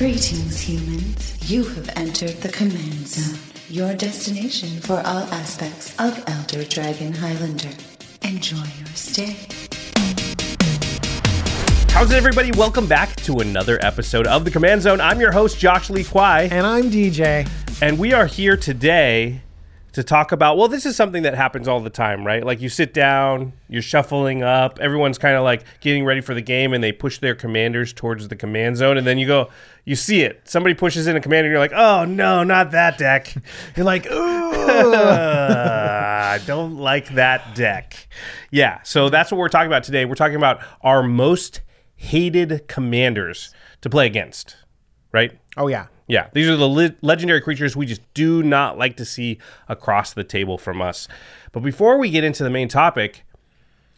Greetings, humans. You have entered the Command Zone, your destination for all aspects of Elder Dragon Highlander. Enjoy your stay. How's it, everybody? Welcome back to another episode of the Command Zone. I'm your host, Josh Lee Kwai, And I'm DJ. and we are here today to talk about. Well, this is something that happens all the time, right? Like you sit down, you're shuffling up, everyone's kind of like getting ready for the game, and they push their commanders towards the command zone, and then you go, you see it. Somebody pushes in a commander, and you're like, oh no, not that deck. You're like, ooh. I don't like that deck. Yeah, so that's what we're talking about today. We're talking about our most hated commanders to play against, right? oh, yeah. Yeah, these are the le- legendary creatures we just do not like to see across the table from us. But before we get into the main topic,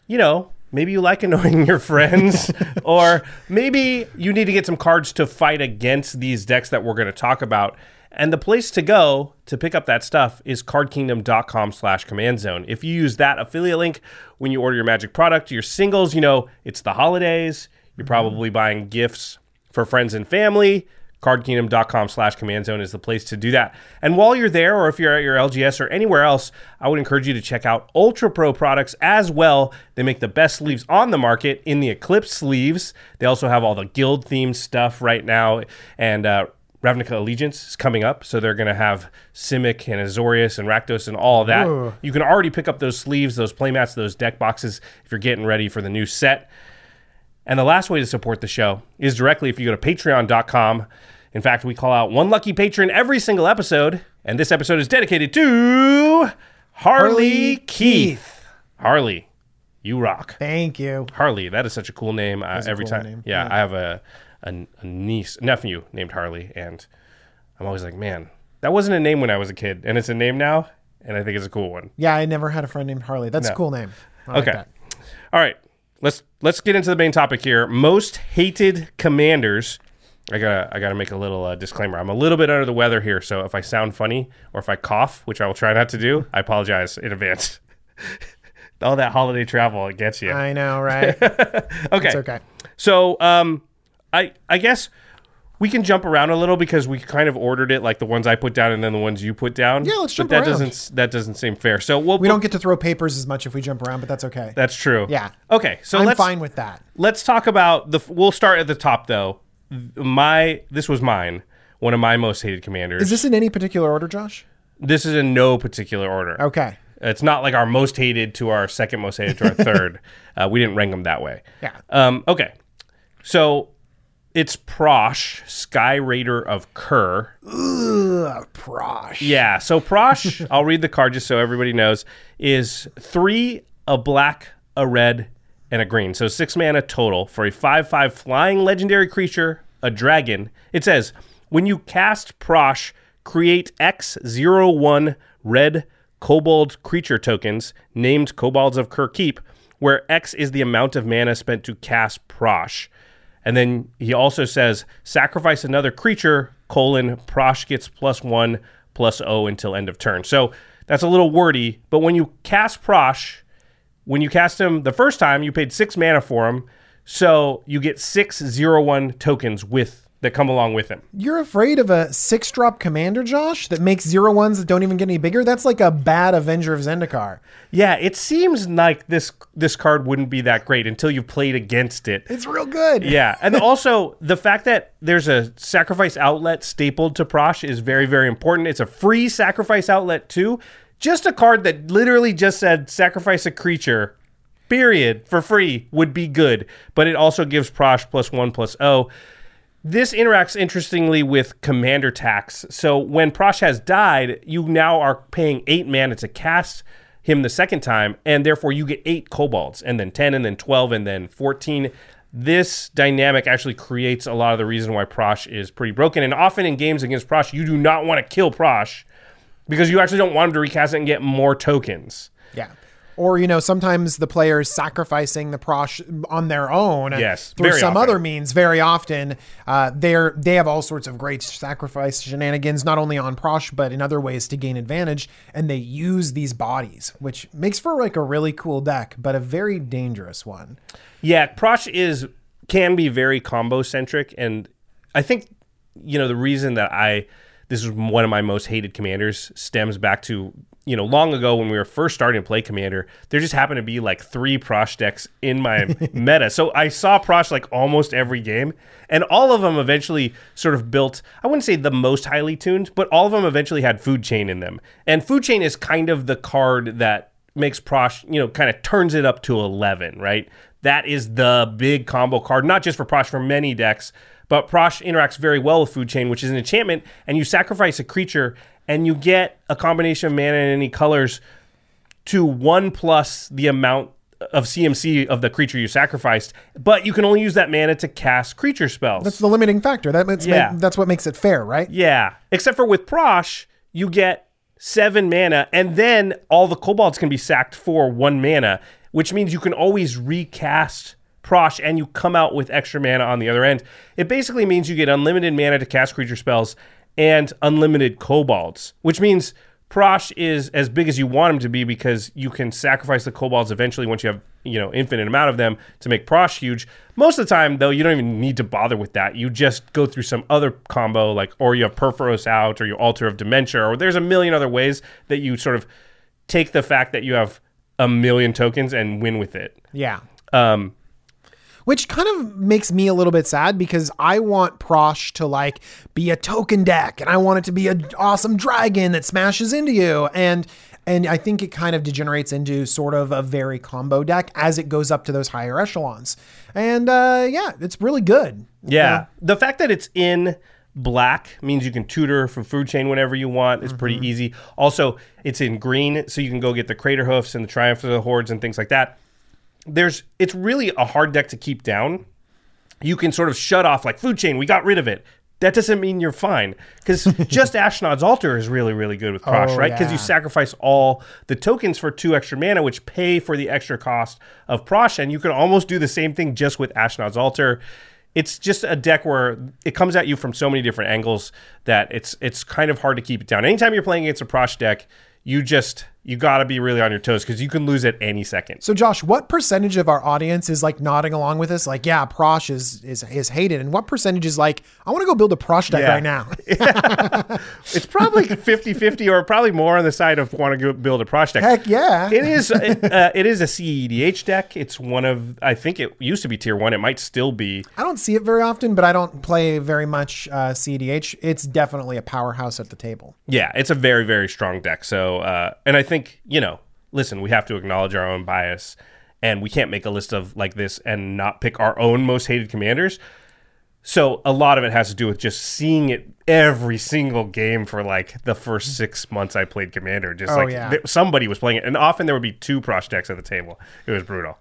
you know, maybe you like annoying your friends, or maybe you need to get some cards to fight against these decks that we're going to talk about. And the place to go to pick up that stuff is cardkingdom.com slash command zone. If you use that affiliate link when you order your magic product, your singles, you know, it's the holidays, you're mm-hmm. probably buying gifts for friends and family cardkingdom.com slash command zone is the place to do that and while you're there or if you're at your lgs or anywhere else i would encourage you to check out ultra pro products as well they make the best sleeves on the market in the eclipse sleeves they also have all the guild themed stuff right now and uh, Ravnica Allegiance is coming up, so they're going to have Simic and Azorius and Rakdos and all that. Ooh. You can already pick up those sleeves, those playmats, those deck boxes if you're getting ready for the new set. And the last way to support the show is directly if you go to patreon.com. In fact, we call out one lucky patron every single episode, and this episode is dedicated to Harley, Harley Keith. Keith. Harley, you rock. Thank you. Harley, that is such a cool name. Uh, every cool time. Yeah, Yeah. I have a, a a niece, nephew named Harley, and I'm always like, man, that wasn't a name when I was a kid, and it's a name now, and I think it's a cool one. Yeah, I never had a friend named Harley. That's No. a cool name. I like Okay. that. All right, let's let's get into the main topic here. Most hated commanders. I gotta I gotta make a little uh, disclaimer. I'm a little bit under the weather here, so if I sound funny or if I cough, which I will try not to do, I apologize in advance. All that holiday travel it gets you. I know, right? okay. It's okay. So, um, I I guess we can jump around a little because we kind of ordered it like the ones I put down and then the ones you put down. Yeah, let's jump but that around. doesn't that doesn't seem fair. So we'll We don't get to throw papers as much if we jump around, but that's okay. That's true. Yeah. Okay. So I'm let's fine with that. let's talk about the. We'll start at the top though. My this was mine. One of my most hated commanders. Is this in any particular order, Josh? this is in no particular order. Okay. It's not like our most hated to our second most hated to our third. Uh, we didn't rank them that way. Yeah. Um, okay. So it's Prossh, Sky Raider of Kher. Ugh, prossh. Yeah. So Prossh, I'll read the card just so everybody knows, is three, a black, a red, and a green. So six mana total for a 5 5 flying legendary creature, a dragon. It says when you cast Prossh, create X01 red kobold creature tokens named Kobolds of Kher Keep, where X is the amount of mana spent to cast Prossh. And then he also says sacrifice another creature, colon, Prossh gets plus one, plus O until end of turn. So that's a little wordy, but when you cast Prossh, when you cast him the first time, you paid six mana for him. So you get six zero one tokens with that come along with him. You're afraid of a six drop commander, Josh, that makes zero ones that don't even get any bigger? That's like a bad Avenger of Zendikar. Yeah, it seems like this this card wouldn't be that great until you've played against it. It's real good. Yeah, and also the fact that there's a sacrifice outlet stapled to Prossh is very, very important. It's a free sacrifice outlet too. Just a card that literally just said sacrifice a creature, period, for free would be good. But it also gives Prossh plus one plus. This interacts interestingly with commander tax. So when Prossh has died, you now are paying eight mana to cast him the second time, and therefore you get eight kobolds, and then 10, and then 12, and then 14. This dynamic actually creates a lot of the reason why Prossh is pretty broken. And often in games against Prossh, you do not want to kill Prossh because you actually don't want them to recast it and get more tokens. Yeah. Or, you know, sometimes the players sacrificing the prossh on their own Yes, through some often. other means very often. Uh, they're they have all sorts of great sacrifice shenanigans, not only on prossh, but in other ways to gain advantage. And they use these bodies, which makes for like a really cool deck, but a very dangerous one. Yeah, Prossh is can be very combo centric, and I think you know, the reason that I this is one of my most hated commanders stems back to you know long ago when we were first starting to play commander there just happened to be like three prossh decks in my meta. So i saw prossh like almost every game and all of them eventually sort of built i wouldn't say the most highly tuned but all of them eventually had food chain in them. And food chain is kind of the card that makes prossh you know kind of turns it up to 11 right? That is the big combo card not just for prossh for many decks but Prossh interacts very well with Food Chain, which is an enchantment, and you sacrifice a creature and you get a combination of mana in any colors to one plus the amount of CMC of the creature you sacrificed, but you can only use that mana to cast creature spells. That's the limiting factor. That makes, Yeah. that's what makes it fair, right? yeah, except for with Prossh, you get seven mana, and then all the kobolds can be sacked for one mana, which means you can always recast Prossh and you come out with extra mana on the other end. It basically means you get unlimited mana to cast creature spells and unlimited kobolds, which means Prossh is as big as you want him to be because you can sacrifice the kobolds eventually once you have, you know, infinite amount of them to make Prossh huge. Most of the time, though, you don't even need to bother with that. You just go through some other combo, like, or you have Purphoros out, or you Altar of Dementia, or there's a million other ways that you sort of take the fact that you have a million tokens and win with it. Yeah. Um, Which kind of makes me a little bit sad because I want Prossh to like be a token deck and I want it to be an awesome dragon that smashes into you. And and I think it kind of degenerates into sort of a very combo deck as it goes up to those higher echelons. And uh, yeah, it's really good. Yeah. The fact that it's in black means you can tutor for food chain whenever you want. It's pretty easy. Also, it's in green, so you can go get the crater hoofs and the triumph of the hordes and things like that. There's it's really a hard deck to keep down. You can sort of shut off like food chain, we got rid of it. That doesn't mean you're fine. Because just Ashnod's altar is really, really good with Prossh, Oh, right? Because you sacrifice all the tokens for two extra mana, which pay for the extra cost of Prossh, and you can almost do the same thing just with Ashnod's Altar. It's just a deck where it comes at you from so many different angles that it's it's kind of hard to keep it down. Anytime you're playing against a Prossh deck, you just you got to be really on your toes because you can lose at any second. So Josh, what percentage of our audience is like nodding along with us? Like, yeah, Prossh is is is hated, and what percentage is like, I want to go build a Prossh deck Yeah. right now? It's probably 50-50 or probably more on the side of want to go build a Prossh deck. Heck yeah! It is uh, it is a CEDH deck. It's one of I think it used to be tier 1. It might still be. I don't see it very often, but I don't play very much uh, CDH. It's definitely a powerhouse at the table. Yeah, it's a very very strong deck. So uh and I think, you know, listen, we have to acknowledge our own bias and we can't make a list of like this and not pick our own most hated commanders. So a lot of it has to do with just seeing it every single game for like the first six months I played Commander. Just Oh, like yeah. th- somebody was playing it, and often there would be two Prossh decks at the table. It was brutal,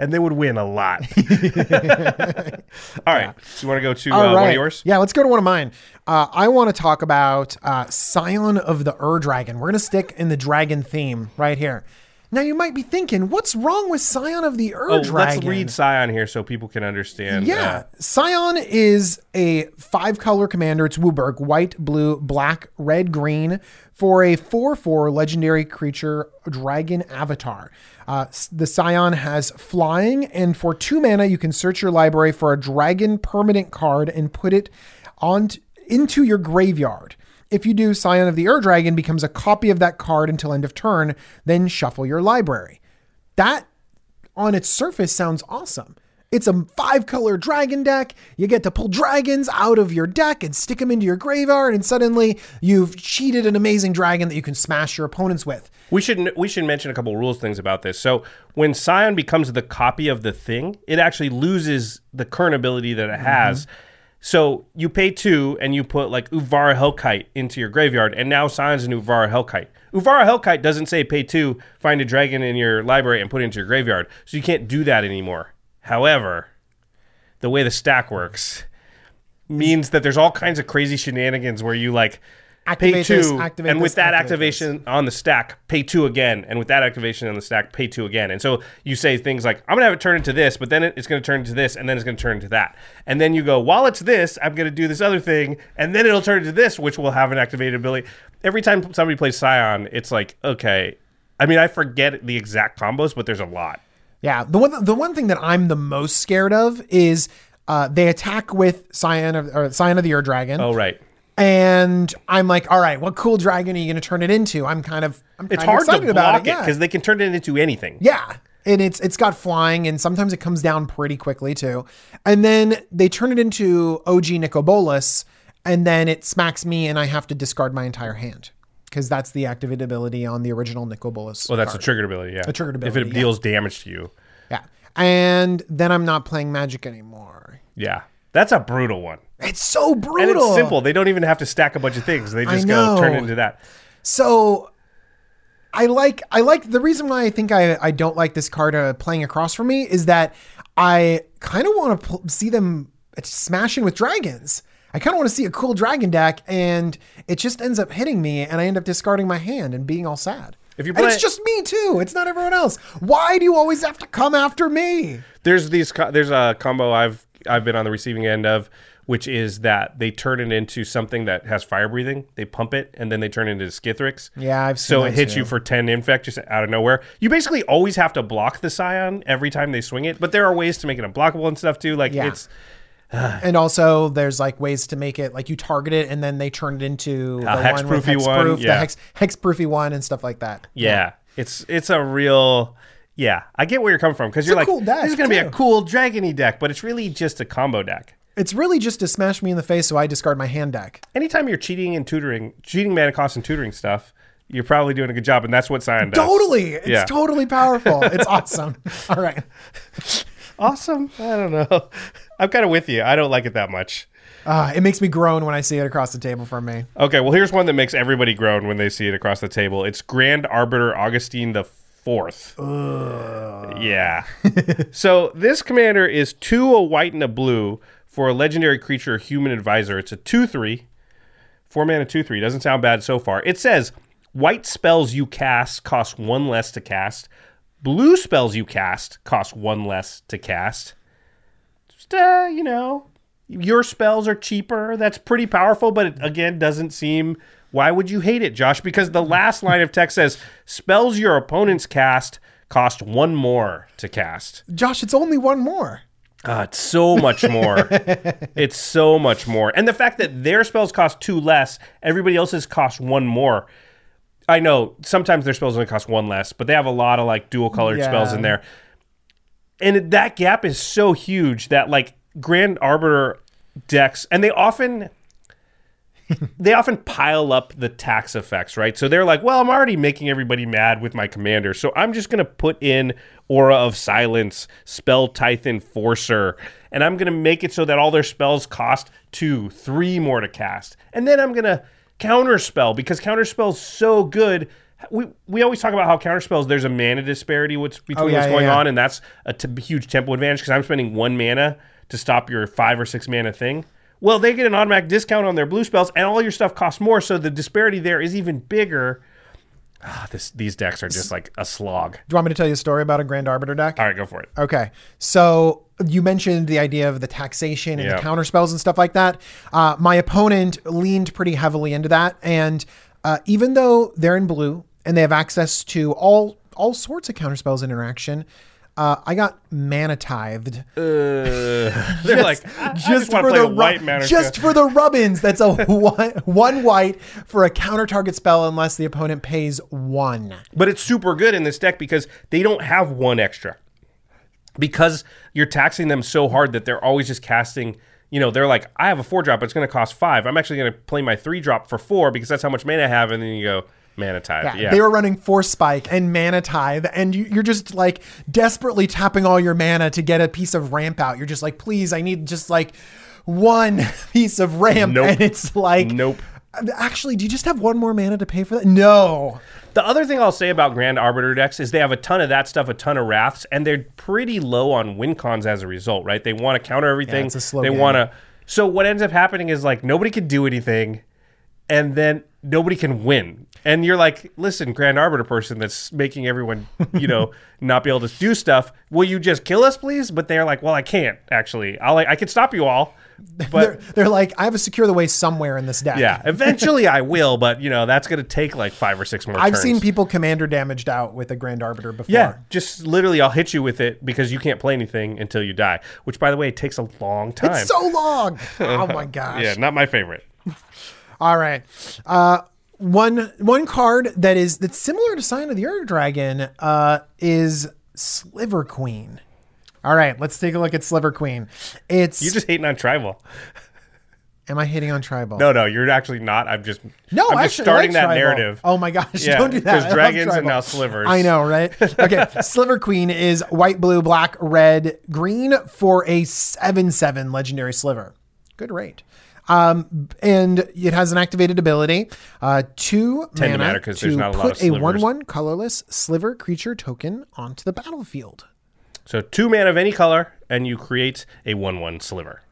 and they would win a lot. All right, so you want to go to uh, All one of yours? Yeah, let's go to one of mine. Uh, I want to talk about uh, Scion of the Ur Dragon. We're going to stick in the dragon theme right here. Now, you might be thinking, what's wrong with Scion of the Ur Oh, Dragon? let's read Scion here so people can understand. Yeah. uh, Scion is a five color commander. It's WUBRG white, blue, black, red, green for a 4 4 legendary creature dragon avatar. Uh, the Scion has flying, and for two mana, you can search your library for a dragon permanent card and put it on into your graveyard. If you do, Scion of the Ur Dragon becomes a copy of that card until end of turn, then shuffle your library. That on its surface sounds awesome. It's a five color dragon deck. You get to pull dragons out of your deck and stick them into your graveyard, and suddenly you've cheated an amazing dragon that you can smash your opponents with. We should we should mention a couple rules things about this. So when Scion becomes the copy of the thing, it actually loses the current ability that it has. Mm-hmm. So you pay two and you put like Utvara Hellkite into your graveyard, and now signs an Utvara Hellkite. Utvara Hellkite doesn't say pay two, find a dragon in your library and put it into your graveyard. So you can't do that anymore. However, the way the stack works means that there's all kinds of crazy shenanigans where you like pay two, this, activate and with this, that activate activation on the stack, pay two again, and with that activation on the stack, pay two again. And so you say things like, "I'm gonna have it turn into this," but then it's gonna turn into this, and then it's gonna turn into that. And then you go, "While it's this, I'm gonna do this other thing, and then it'll turn into this, which will have an activated ability." Every time somebody plays Scion, it's like, okay. I mean, I forget the exact combos, but there's a lot. Yeah, the one the one thing that I'm the most scared of is Uh, they attack with Scion of or Scion of the Ur Dragon, Oh, right. And I'm like, all right, what cool dragon are you going to turn it into? I'm kind of I'm It's of hard to block it yeah. because they can turn it into anything. Yeah. And it's it's got flying and sometimes it comes down pretty quickly too. And then they turn it into OG Nicol Bolas and then it smacks me and I have to discard my entire hand. Because that's the activate ability on the original Nicol Bolas. Well, that's a triggered ability. Yeah, a triggered ability. If it yeah. deals damage to you, Yeah. And then I'm not playing magic anymore. yeah, that's a brutal one. It's so brutal. And it's simple. They don't even have to stack a bunch of things. They just go turn it into that. So I like I like the reason why I think I I don't like this card uh, playing across from me is that I kind of want to pl- see them smashing with dragons. I kind of want to see a cool dragon deck, and it just ends up hitting me, and I end up discarding my hand and being all sad. If you and play- it's just me too. It's not everyone else. Why do you always have to come after me? There's these. There's a combo I've I've been on the receiving end of, which is that they turn it into something that has fire breathing. They pump it, and then they turn it into Skithiryx. Yeah, I've seen So it hits too. you for 10 infect just out of nowhere. You basically always have to block the Scion every time they swing it, but there are ways to make it unblockable and stuff too. Like Yeah. it's And also, there's like ways to make it like you target it, and then they turn it into the one with hexproofy one, hexproof, yeah. the hex hexproofy one, and stuff like that. yeah, it's it's a real yeah. I get where you're coming from because you're like cool deck, this is gonna be a cool dragony deck, but it's really just a combo deck. It's really just to smash me in the face so I discard my hand deck. Anytime you're cheating and tutoring, cheating mana cost and tutoring stuff, you're probably doing a good job, and that's what Scion does. Totally. It's Yeah. totally powerful. It's awesome. All right. awesome. I don't know. I'm kind of with you. I don't like it that much. Uh, it makes me groan when I see it across the table from me. Okay, well, here's one that makes everybody groan when they see it across the table. It's Grand Arbiter Augustine the Fourth. Yeah. so this commander is two a white and a blue for a legendary creature, human advisor. It's a two three, four mana two three. Doesn't sound bad so far. It says white spells you cast cost one less to cast. Blue spells you cast cost one less to cast. Just uh, you know, your spells are cheaper. That's pretty powerful, but it again doesn't seem. Why would you hate it, Josh? Because the last line of text says spells your opponents cast cost one more to cast. Josh, it's only one more. Uh, it's so much more. it's so much more. And the fact that their spells cost two less, everybody else's cost one more. I know sometimes their spells only cost one less, but they have a lot of like dual colored Yeah. spells in there. And that gap is so huge that like Grand Arbiter decks, and they often they often pile up the tax effects, right? So they're like, well, I'm already making everybody mad with my commander, so I'm just going to put in Aura of Silence, Spell Tithe Enforcer, and I'm going to make it so that all their spells cost two, three more to cast. And then I'm going to counterspell because counterspell's so good. We, we always talk about how counterspells there's a mana disparity what's oh, between Oh, yeah, what's yeah, going yeah. on and that's a t- huge tempo advantage because I'm spending one mana to stop your five or six mana thing. Well, they get an automatic discount on their blue spells, and all your stuff costs more, so the disparity there is even bigger. Ah, this these decks are just like a slog. Do you want me to tell you a story about a Grand Arbiter deck? All right, go for it. Okay. So you mentioned the idea of the taxation and Yeah. the counter spells and stuff like that. Uh, my opponent leaned pretty heavily into that. And uh, even though they're in blue and they have access to all all sorts of counter spells and interaction, uh, I got mana tithed. They're like, I, just, I just for the white ru- just for the rubbins. That's a one, one white for a counter target spell unless the opponent pays one. But it's super good in this deck because they don't have one extra. Because you're taxing them so hard that they're always just casting. You know, they're like, I have a four drop, but it's going to cost five. I'm actually going to play my three drop for four because that's how much mana I have. And then you go, mana tithe. Yeah, Yeah. They were running Force Spike and Mana Tithe, and you, you're just like desperately tapping all your mana to get a piece of ramp out. You're just like, please, I need just like one piece of ramp. Nope. And it's like, Nope. Actually, do you just have one more mana to pay for that? No. The other thing I'll say about Grand Arbiter decks is they have a ton of that stuff, a ton of wraths, and they're pretty low on win cons as a result, right? They want to counter everything. it's a slow they want to. So what ends up happening is like nobody can do anything, and then nobody can win. And you're like, listen, Grand Arbiter person that's making everyone, you know, not be able to do stuff. Will you just kill us, please? But they're like, well, I can't actually. I'll I can stop you all, But they're, they're like, I have a Secure the Wastes somewhere in this deck. yeah, eventually I will, but you know that's going to take like five or six more. I've turns. seen people commander damaged out with a Grand Arbiter before. Yeah, just literally, I'll hit you with it because you can't play anything until you die. Which, by the way, takes a long time. It's so long. Oh my gosh. yeah, not my favorite. All right. Uh, one one card that is that's similar to Scion of the Ur Dragon uh, is Sliver Queen. All right, let's take a look at Sliver Queen. It's You're just hating on tribal. am I hitting on tribal? No, no, you're actually not. I'm just No, I'm just starting like that tribal. narrative. Oh my gosh, Yeah, don't do that. 'cause I love dragons and now slivers. I know, right? Okay, Sliver Queen is white, blue, black, red, green for a seven-seven legendary sliver. Good rate. Um, and it has an activated ability. Uh, two 10 to mana matter 'cause there's to not a lot put of a one-one colorless sliver creature token onto the battlefield. So two mana of any color, and you create a one-one sliver.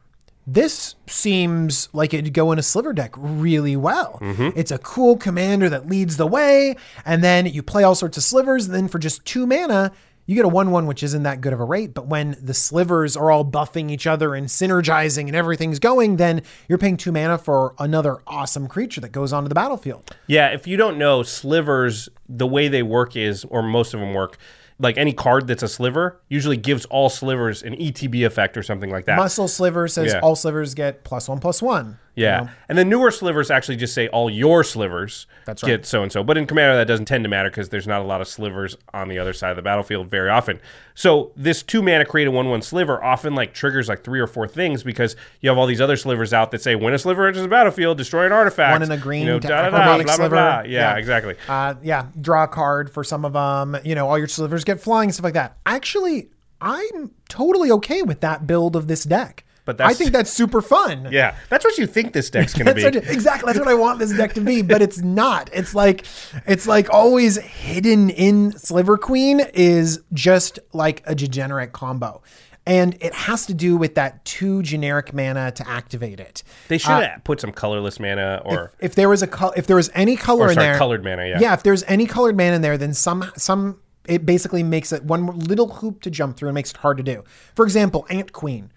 This seems like it'd go in a sliver deck really well. Mm-hmm. It's a cool commander that leads the way, and then you play all sorts of slivers, and then for just two mana, you get a 1 1, which isn't that good of a rate. But when the slivers are all buffing each other and synergizing and everything's going, then you're paying two mana for another awesome creature that goes onto the battlefield. Yeah, if you don't know, slivers, the way they work is, or most of them work, like any card that's a sliver usually gives all slivers an ETB effect or something like that. Muscle sliver says Yeah. all slivers get plus one plus one. Yeah. And the newer slivers actually just say all your slivers That's get so and so. But in Commander, that doesn't tend to matter because there's not a lot of slivers on the other side of the battlefield very often. So this two mana create a one one sliver often like triggers like three or four things because you have all these other slivers out that say when a sliver enters the battlefield, destroy an artifact. One in a green you know, da, da, da, blah, blah, sliver. blah. Yeah, exactly. Uh, yeah, draw a card for some of them. You know, all your slivers get flying, stuff like that. Actually, I'm totally okay with that build of this deck. But I think that's super fun. Yeah, that's what you think this deck's going to That's be. what- exactly. That's what I want this deck to be, but it's not. It's like it's like always hidden in Sliver Queen is just like a degenerate combo. And it has to do with that two generic mana to activate it. They should uh, have put some colorless mana or If there was a col- if there was any color Or, in there, colored mana, yeah. yeah. If there's any colored mana in there, then some some it basically makes it one little hoop to jump through and makes it hard to do. For example, Ant Queen.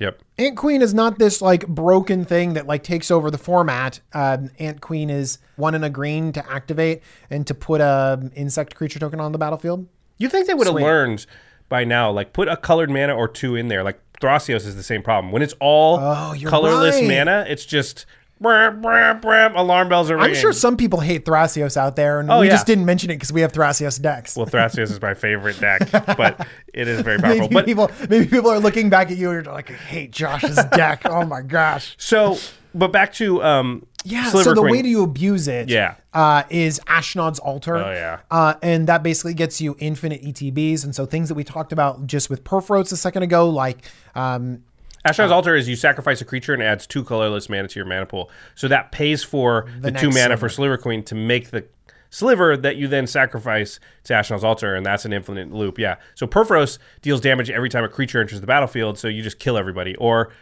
Yep. Ant Queen is not this like broken thing that like takes over the format. Um, Ant Queen is one in a green to activate and to put a insect creature token on the battlefield. You think they would have learned by now? Like put a colored mana or two in there. Like Thrasios is the same problem. When it's all Oh, colorless right. mana, it's just bram, bram, bram, alarm bells are ringing. I'm sure some people hate Thrasios out there, and Oh, we yeah. just didn't mention it because we have Thrasios decks. Well, Thrasios is my favorite deck, but it is very powerful. maybe But people maybe people are looking back at you and you're like, I hate Josh's deck. oh my gosh. so, but back to um, Yeah. Sliver so the Queen. way to you abuse it, Yeah. uh, is Ashnod's altar. Oh, yeah. uh, and that basically gets you infinite ETBs, and so things that we talked about just with Purphoros a second ago, like um, Ashnod's Altar is you sacrifice a creature and adds two colorless mana to your mana pool. So that pays for the, two mana sliver. for Sliver Queen to make the sliver that you then sacrifice to Ashnod's Altar, and that's an infinite loop. Yeah. So Purphoros deals damage every time a creature enters the battlefield, so you just kill everybody. Or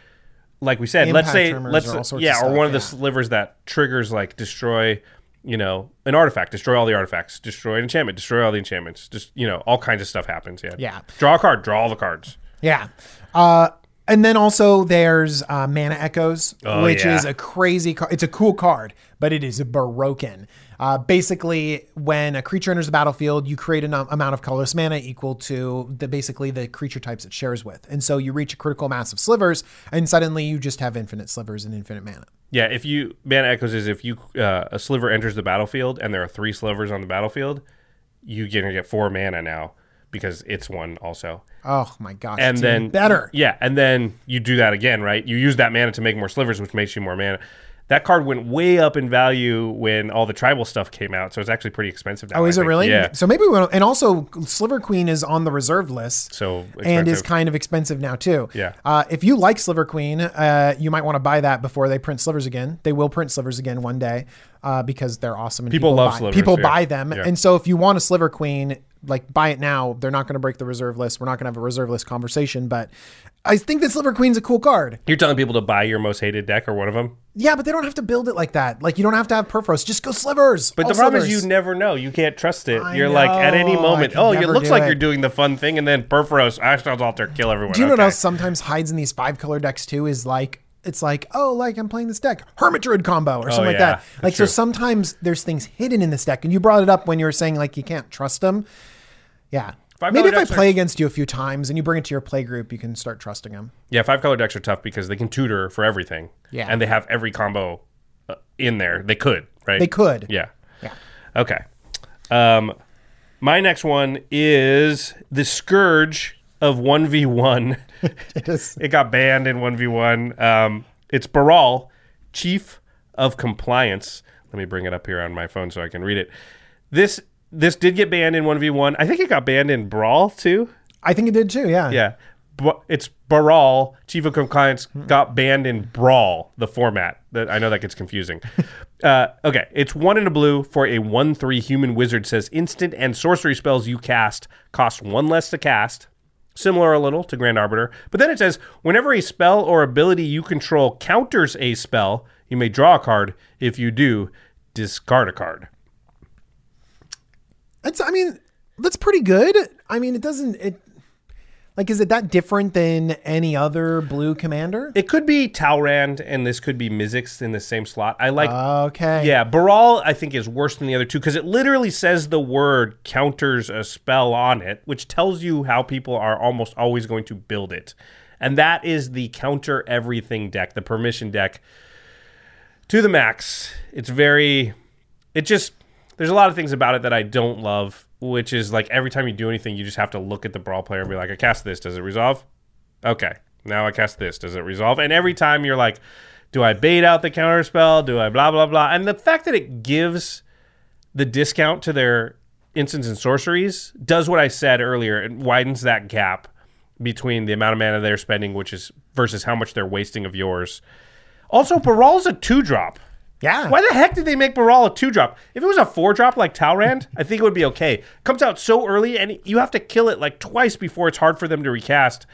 like we said, let's say let's yeah, or stuff, one of the slivers that triggers like destroy, you know, an artifact, destroy all the artifacts, destroy an enchantment, destroy all the enchantments. Just you know, all kinds of stuff happens. Yeah. Yeah. Draw a card, draw all the cards. Yeah. Uh, and then also there's uh, Mana Echoes, Oh, which yeah. is a crazy card. It's a cool card, but it is broken. Uh, basically, when a creature enters the battlefield, you create an amount of colorless mana equal to the basically the creature types it shares with, and so you reach a critical mass of slivers, and suddenly you just have infinite slivers and infinite mana. Yeah, if you mana echoes is if you uh, a sliver enters the battlefield and there are three slivers on the battlefield, you're gonna get four mana now because it's one also. Oh my gosh! And it's then better. Yeah, and then you do that again, right? You use that mana to make more slivers, which makes you more mana. That card went way up in value when all the tribal stuff came out, so it's actually pretty expensive now. Oh, I is it think. really? Yeah. So maybe we will and also Sliver Queen is on the reserved list. So and is kind of expensive now too. Yeah. Uh, if you like Sliver Queen, uh, you might want to buy that before they print slivers again. They will print slivers again one day uh, because they're awesome. And People love buy, slivers, People yeah. buy them, Yeah. and so if you want a Sliver Queen, like buy it now. They're not going to break the reserve list. We're not going to have a reserve list conversation, but I think that Sliver Queen's a cool card. You're telling people to buy your most hated deck or one of them, Yeah, but they don't have to build it like that. Like you don't have to have Purphoros. Just go slivers. but All the problem slivers. is you never know. You can't trust it. I you're like at any moment. Oh, it looks like it. you're doing the fun thing, and then Purphoros, Ashnod's Altar, kill everyone. Do you know what else sometimes hides in these five color decks too? Is like it's like, oh, like I'm playing this deck, Hermit Druid combo or something like Oh, yeah, that. that's Like true. so sometimes there's things hidden in this deck. And you brought it up when you were saying like you can't trust them. Yeah. Five Maybe if I decks are- play against you a few times and you bring it to your play group, you can start trusting them. Yeah, five color decks are tough because they can tutor for everything. Yeah. and they have every combo uh, in there. They could, right? They could. Yeah. Yeah. Okay. Um, my next one is the Scourge of 1v1. It is. it got banned in 1v1. Um, it's Baral, Chief of Compliance. Let me bring it up here on my phone so I can read it. This this did get banned in 1v1. I think it got banned in Brawl too. I think it did too. Yeah. Yeah. It's Baral, Chief of Compliance, got banned in Brawl, the format. That I know that gets confusing. uh, okay, it's one in a blue for a 1 3 human wizard. Says instant and sorcery spells you cast cost one less to cast. Similar a little to Grand Arbiter. But then it says whenever a spell or ability you control counters a spell, you may draw a card. If you do, discard a card. That's. I mean, that's pretty good. I mean, it doesn't. It like is it that different than any other blue commander? It could be Talrand, and this could be Mizzix in the same slot. I like Okay. Yeah, Baral I think is worse than the other two because it literally says the word counters a spell on it, which tells you how people are almost always going to build it. And that is the counter everything deck, the permission deck to the max. It's very it just there's a lot of things about it that I don't love, which is like every time you do anything, you just have to look at the Baral player and be like, I cast this, does it resolve? Okay. Now I cast this. Does it resolve? And every time you're like, do I bait out the counter spell? Do I blah blah blah? And the fact that it gives the discount to their instants and sorceries does what I said earlier. It widens that gap between the amount of mana they're spending, which is versus how much they're wasting of yours. Also, Baral's a two drop. Yeah. Why the heck did they make Baral a two drop? If it was a four drop like Talrand, I think it would be okay. Comes out so early, and you have to kill it like twice before it's hard for them to recast.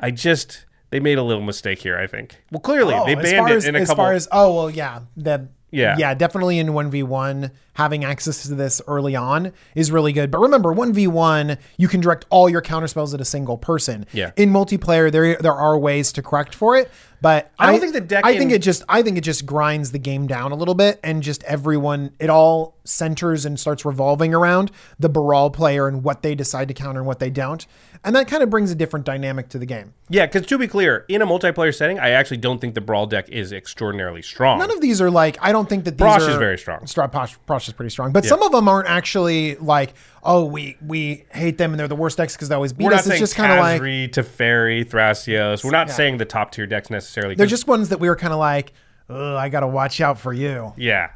I just they made a little mistake here. I think. Well, clearly Oh, they as banned far it as, in a as couple. far as oh well yeah that Yeah. yeah definitely in 1v1 having access to this early on is really good but remember 1v1 you can direct all your counter spells at a single person Yeah. in multiplayer there there are ways to correct for it but I don't think the deck I think in- it just I think it just grinds the game down a little bit and just everyone it all centers and starts revolving around the Baral player and what they decide to counter and what they don't and that kind of brings a different dynamic to the game yeah, because to be clear, in a multiplayer setting, I actually don't think the Baral deck is extraordinarily strong. None of these are like I don't think that these Brosh are is very strong. Stra- Posh, Brosh is pretty strong, but some of them aren't actually like oh we we hate them and they're the worst decks because they always beat We're not us. It's saying just kind of like Teferi, Thrasios. We're not saying the top tier decks necessarily. They're just ones that we were kind of like oh I got to watch out for you. Yeah.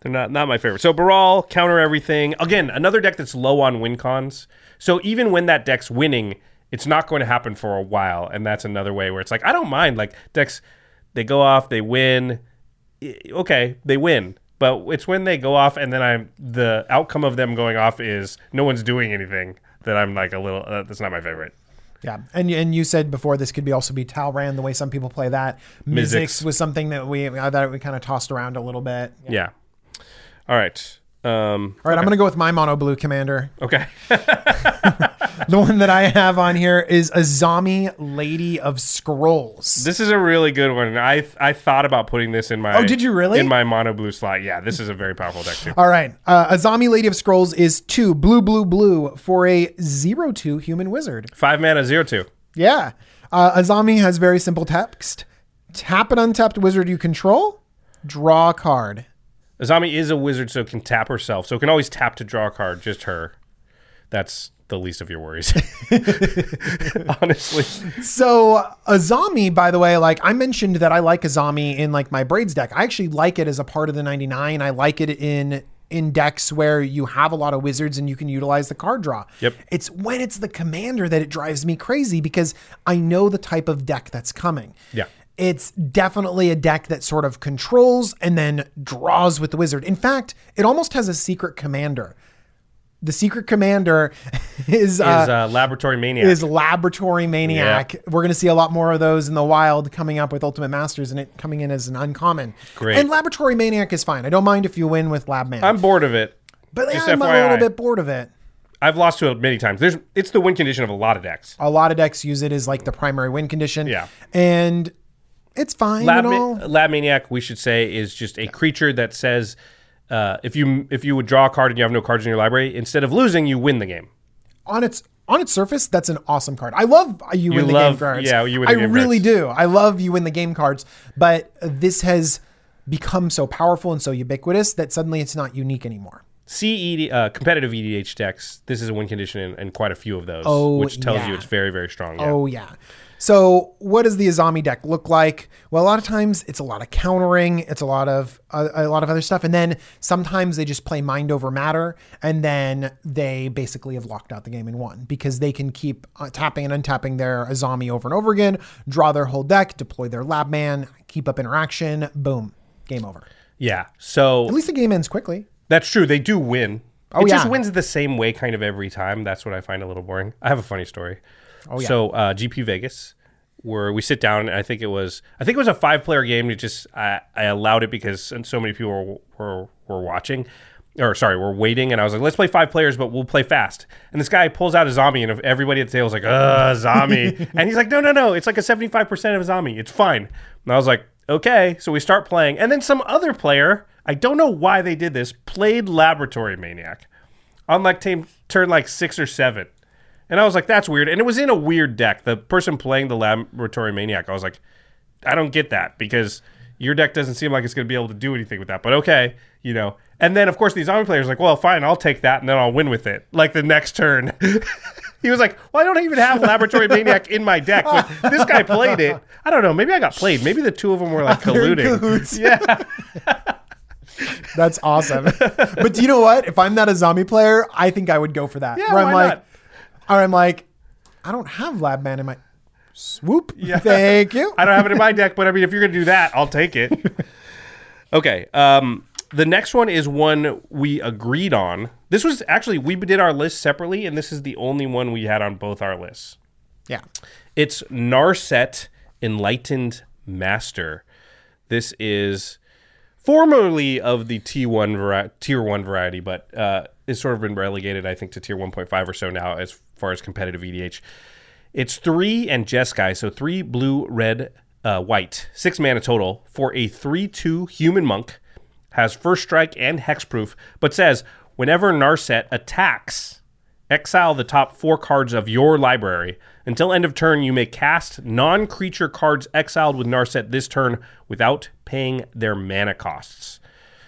They're not not my favorite. So Baral, counter everything. Again, another deck that's low on win cons. So even when that deck's winning, it's not going to happen for a while. And that's another way where it's like, I don't mind. Like decks they go off, they win. Okay, they win. But it's when they go off and then I'm the outcome of them going off is no one's doing anything that I'm like a little uh, that's not my favorite. Yeah, and and you said before this could be also be Talrand the way some people play that. Mizzix. Was something that we that we kind of tossed around a little bit. Yeah. All right. Um All right, I'm gonna go with my mono blue commander. okay. The one that I have on here is a Azami Lady of Scrolls. This is a really good one. I I thought about putting this in my. Oh, did you really? In my mono blue slot. Yeah, this is a very powerful deck too. All right. Uh, Azami Lady of Scrolls is two blue, blue, blue for a zero two human wizard. Five mana, zero two. Yeah. Uh, Azami has very simple text. Tap an untapped wizard you control, draw a card. Azami is a wizard, so can tap herself. So can always tap to draw a card. Just her. That's the least of your worries. Honestly. So Azami, by the way, like I mentioned that I like Azami in like my braids deck. I actually like it as a part of the 99. I like it in in decks where you have a lot of wizards and you can utilize the card draw. Yep. It's when it's the commander that it drives me crazy because I know the type of deck that's coming. Yeah. It's definitely a deck that sort of controls and then draws with the wizard. In fact, it almost has a secret commander. The secret commander is, Is uh, uh, laboratory maniac. is Laboratory Maniac. We're going to see a lot more of those in the wild coming up with Ultimate Masters and it coming in as an uncommon. Great. And Laboratory Maniac is fine. I don't mind if you win with Lab Man. I'm bored of it. but just I'm a little bit bored of it. I've lost to it many times. There's it's the win condition of a lot of decks. A lot of decks use it as like the primary win condition. Yeah. And it's fine Lab. Ma- Lab Maniac, we should say, is just a creature that says uh, if you if you would draw a card and you have no cards in your library, instead of losing, you win the game. on its on its surface, that's an awesome card. I love you, win the love- game cards. yeah, you win the I really cards. do. I love you win the game cards, but this has become so powerful and so ubiquitous that suddenly it's not unique anymore. CED, uh, competitive EDH decks, this is a win condition in, in quite a few of those, Oh, which tells you it's very, very strong. Yeah. Oh yeah. So what does the Azami deck look like? Well, a lot of times it's a lot of countering, it's a lot of uh, a lot of other stuff, and then sometimes they just play mind over matter, and then they basically have locked out the game and won because they can keep uh, tapping and untapping their Azami over and over again, draw their whole deck, deploy their lab man, keep up interaction, boom, game over. Yeah. So At least the game ends quickly. that's true. They do win. Oh, it just wins the same way kind of every time. That's what I find a little boring. I have a funny story. Oh, yeah. So uh, GP Vegas, where we sit down, and I think it was I think it was a five player game. It just I, I allowed it because so many people were, were were watching. Or sorry, we're waiting, and I was like, "Let's play five players, but we'll play fast." And this guy pulls out Azami, and everybody at the table was like, "Uh, Azami," and he's like, "No, no, no, it's like a seventy-five percent of Azami. It's fine." And I was like, "Okay." So we start playing, and then some other player, I don't know why they did this, played Laboratory Maniac on like team turn like six or seven. And I was like, that's weird. And it was in a weird deck. The person playing the Laboratory Maniac, I was like, I don't get that because your deck doesn't seem like it's going to be able to do anything with that. But okay, you know. And then, of course, the Azami player's like, well, fine, I'll take that and then I'll win with it. Like the next turn. he was like, well, I don't even have Laboratory Maniac in my deck. But this guy played it. I don't know. Maybe I got played. Maybe the two of them were like colluding. Yeah. That's awesome. but do you know what? If I'm not Azami player, I think I would go for that. Yeah, Where I'm like, not? Or I'm like, I don't have lab man in my swoop. Yeah. Thank you. I don't have it in my deck, but I mean, if you're gonna do that, I'll take it. okay. Um, the next one is one we agreed on. This was actually we did our list separately, and this is the only one we had on both our lists. yeah. It's Narset Enlightened Master. This is formerly of the T1 vari- tier 1 variety, but uh, it's sort of been relegated, I think, to tier 1.5 or so now as far as competitive EDH. It's three and Jeskai, so three blue, red, uh, white, six mana total for a 3 2 human monk. Has first strike and hexproof, but says whenever Narset attacks, exile the top four cards of your library. Until end of turn, you may cast non creature cards exiled with Narset this turn without paying their mana costs.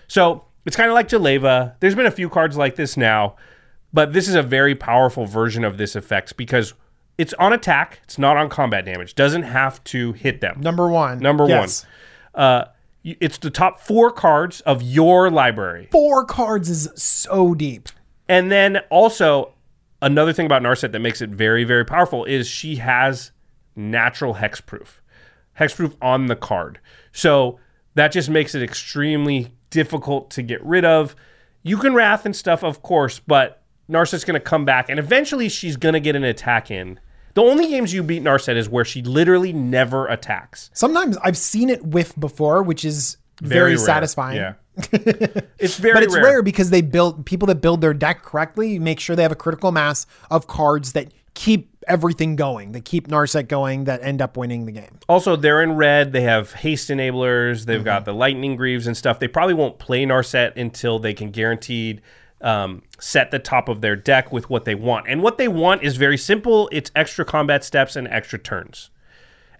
So it's kind of like Jeleva. There's been a few cards like this now, but this is a very powerful version of this effect because it's on attack, it's not on combat damage, doesn't have to hit them. Number one. Number Yes. one. Uh, it's the top four cards of your library. Four cards is so deep. And then also another thing about Narset that makes it very, very powerful is she has natural hexproof. Hexproof on the card. So that just makes it extremely difficult to get rid of. You can wrath and stuff, of course, but Narset's gonna come back and eventually she's gonna get an attack in. The only games you beat Narset is where she literally never attacks. Sometimes I've seen it whiff before, which is very, rare. satisfying. Yeah. it's very But it's rare. rare. because they build people that build their deck correctly make sure they have a critical mass of cards that keep everything going, that keep Narset going, that end up winning the game. Also, they're in red. They have haste enablers. They've got Mm-hmm. the lightning greaves and stuff. They probably won't play Narset until they can guaranteed um, set the top of their deck with what they want. And what they want is very simple. It's extra combat steps and extra turns.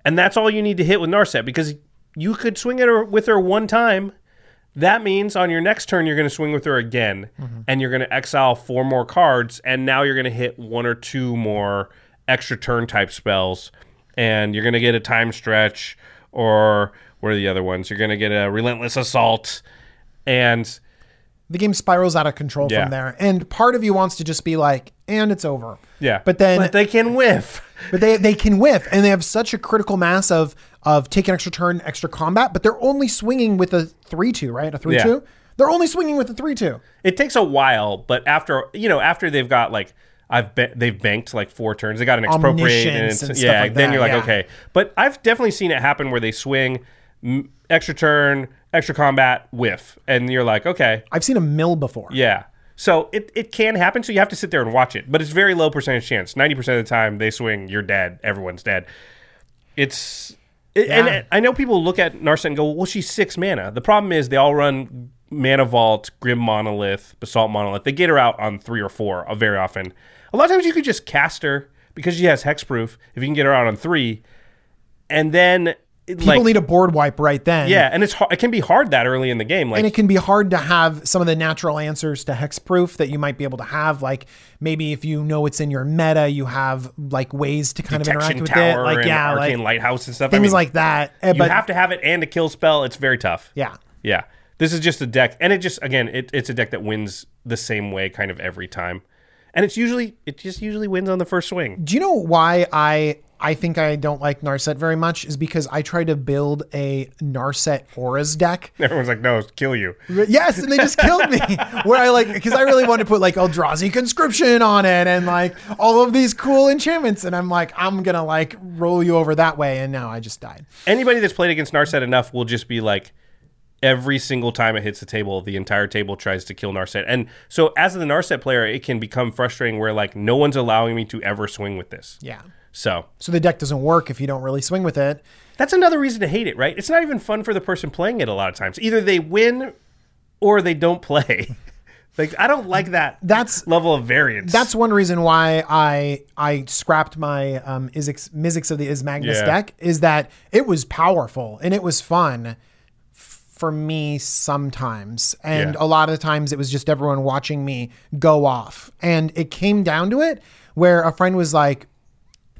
And that's all you need to hit with Narset because you could swing it with her one time. That means on your next turn, you're going to swing with her again Mm-hmm. and you're going to exile four more cards. And now you're going to hit one or two more extra turn type spells. And you're going to get a time stretch or what are the other ones? You're going to get a relentless assault. And The game spirals out of control Yeah. from there. And part of you wants to just be like, and it's over. yeah. But then but they can whiff. but they they can whiff and they have such a critical mass of of take an extra turn, extra combat, but they're only swinging with a 3-2, right? A 3-2. They're only swinging with a 3-2. It takes a while, but after you know, after they've got like I've ba- they've banked like four turns. They got an expropriate, and, and stuff yeah. like then that, you're like, yeah. okay. But I've definitely seen it happen where they swing m- extra turn, extra combat, whiff, and you're like, okay, I've seen a mill before. yeah. So it, it can happen. So you have to sit there and watch it, but it's very low percentage chance. Ninety percent of the time they swing, you're dead. Everyone's dead. It's It- Yeah. And I know people look at Narset and go, well, she's six mana. The problem is they all run Mana Vault, Grim Monolith, Basalt Monolith. They get her out on three or four uh, very often. A lot of times you could just cast her because she has Hexproof if you can get her out on three. And then, People like, need a board wipe right then. yeah, and it's it can be hard that early in the game. Like, and it can be hard to have some of the natural answers to hexproof that you might be able to have. Like maybe if you know it's in your meta, you have like ways to kind of interact with it. Like yeah, like Lighthouse and stuff. I things mean, like that. Uh, You but have to have it and a kill spell. It's very tough. yeah, Yeah. This is just a deck, and it just again, it, it's a deck that wins the same way kind of every time, and it's usually it just usually wins on the first swing. Do you know why I I think I don't like Narset very much? Is because I tried to build a Narset auras deck. Everyone's like, "No, kill you." Yes, and they just killed me. Where I like because I really wanted to put like Eldrazi conscription on it and like all of these cool enchantments, and I'm like I'm gonna like roll you over that way, and now I just died. Anybody that's played against Narset enough will just be like, every single time it hits the table, the entire table tries to kill Narset, and so as the Narset player, it can become frustrating where like no one's allowing me to ever swing with this. Yeah. So So the deck doesn't work if you don't really swing with it. That's another reason to hate it, right? It's not even fun for the person playing it a lot of times. Either they win or they don't play. like I don't like that That's- level of variance. That's one reason why I I scrapped my um Izix, Mizzix of the Izmagnus Yeah. deck is that it was powerful and it was fun for me sometimes. And Yeah. a lot of the times it was just everyone watching me go off. And it came down to it where a friend was like,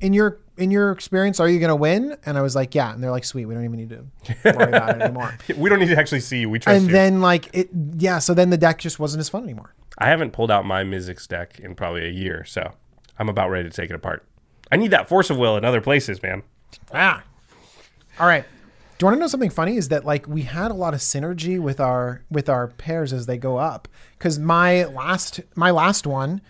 in your in your experience, are you gonna win? And I was like, yeah. And they're like, sweet, we don't even need to worry about it anymore. we don't need to actually see you. We trust And you. then like it yeah, so then the deck just wasn't as fun anymore. I haven't pulled out my Mizzix deck in probably a year, so I'm about ready to take it apart. I need that force of will in other places, man. Ah. All right. Do you want to know something funny? Is that like we had a lot of synergy with our with our pairs as they go up? Because my last my last one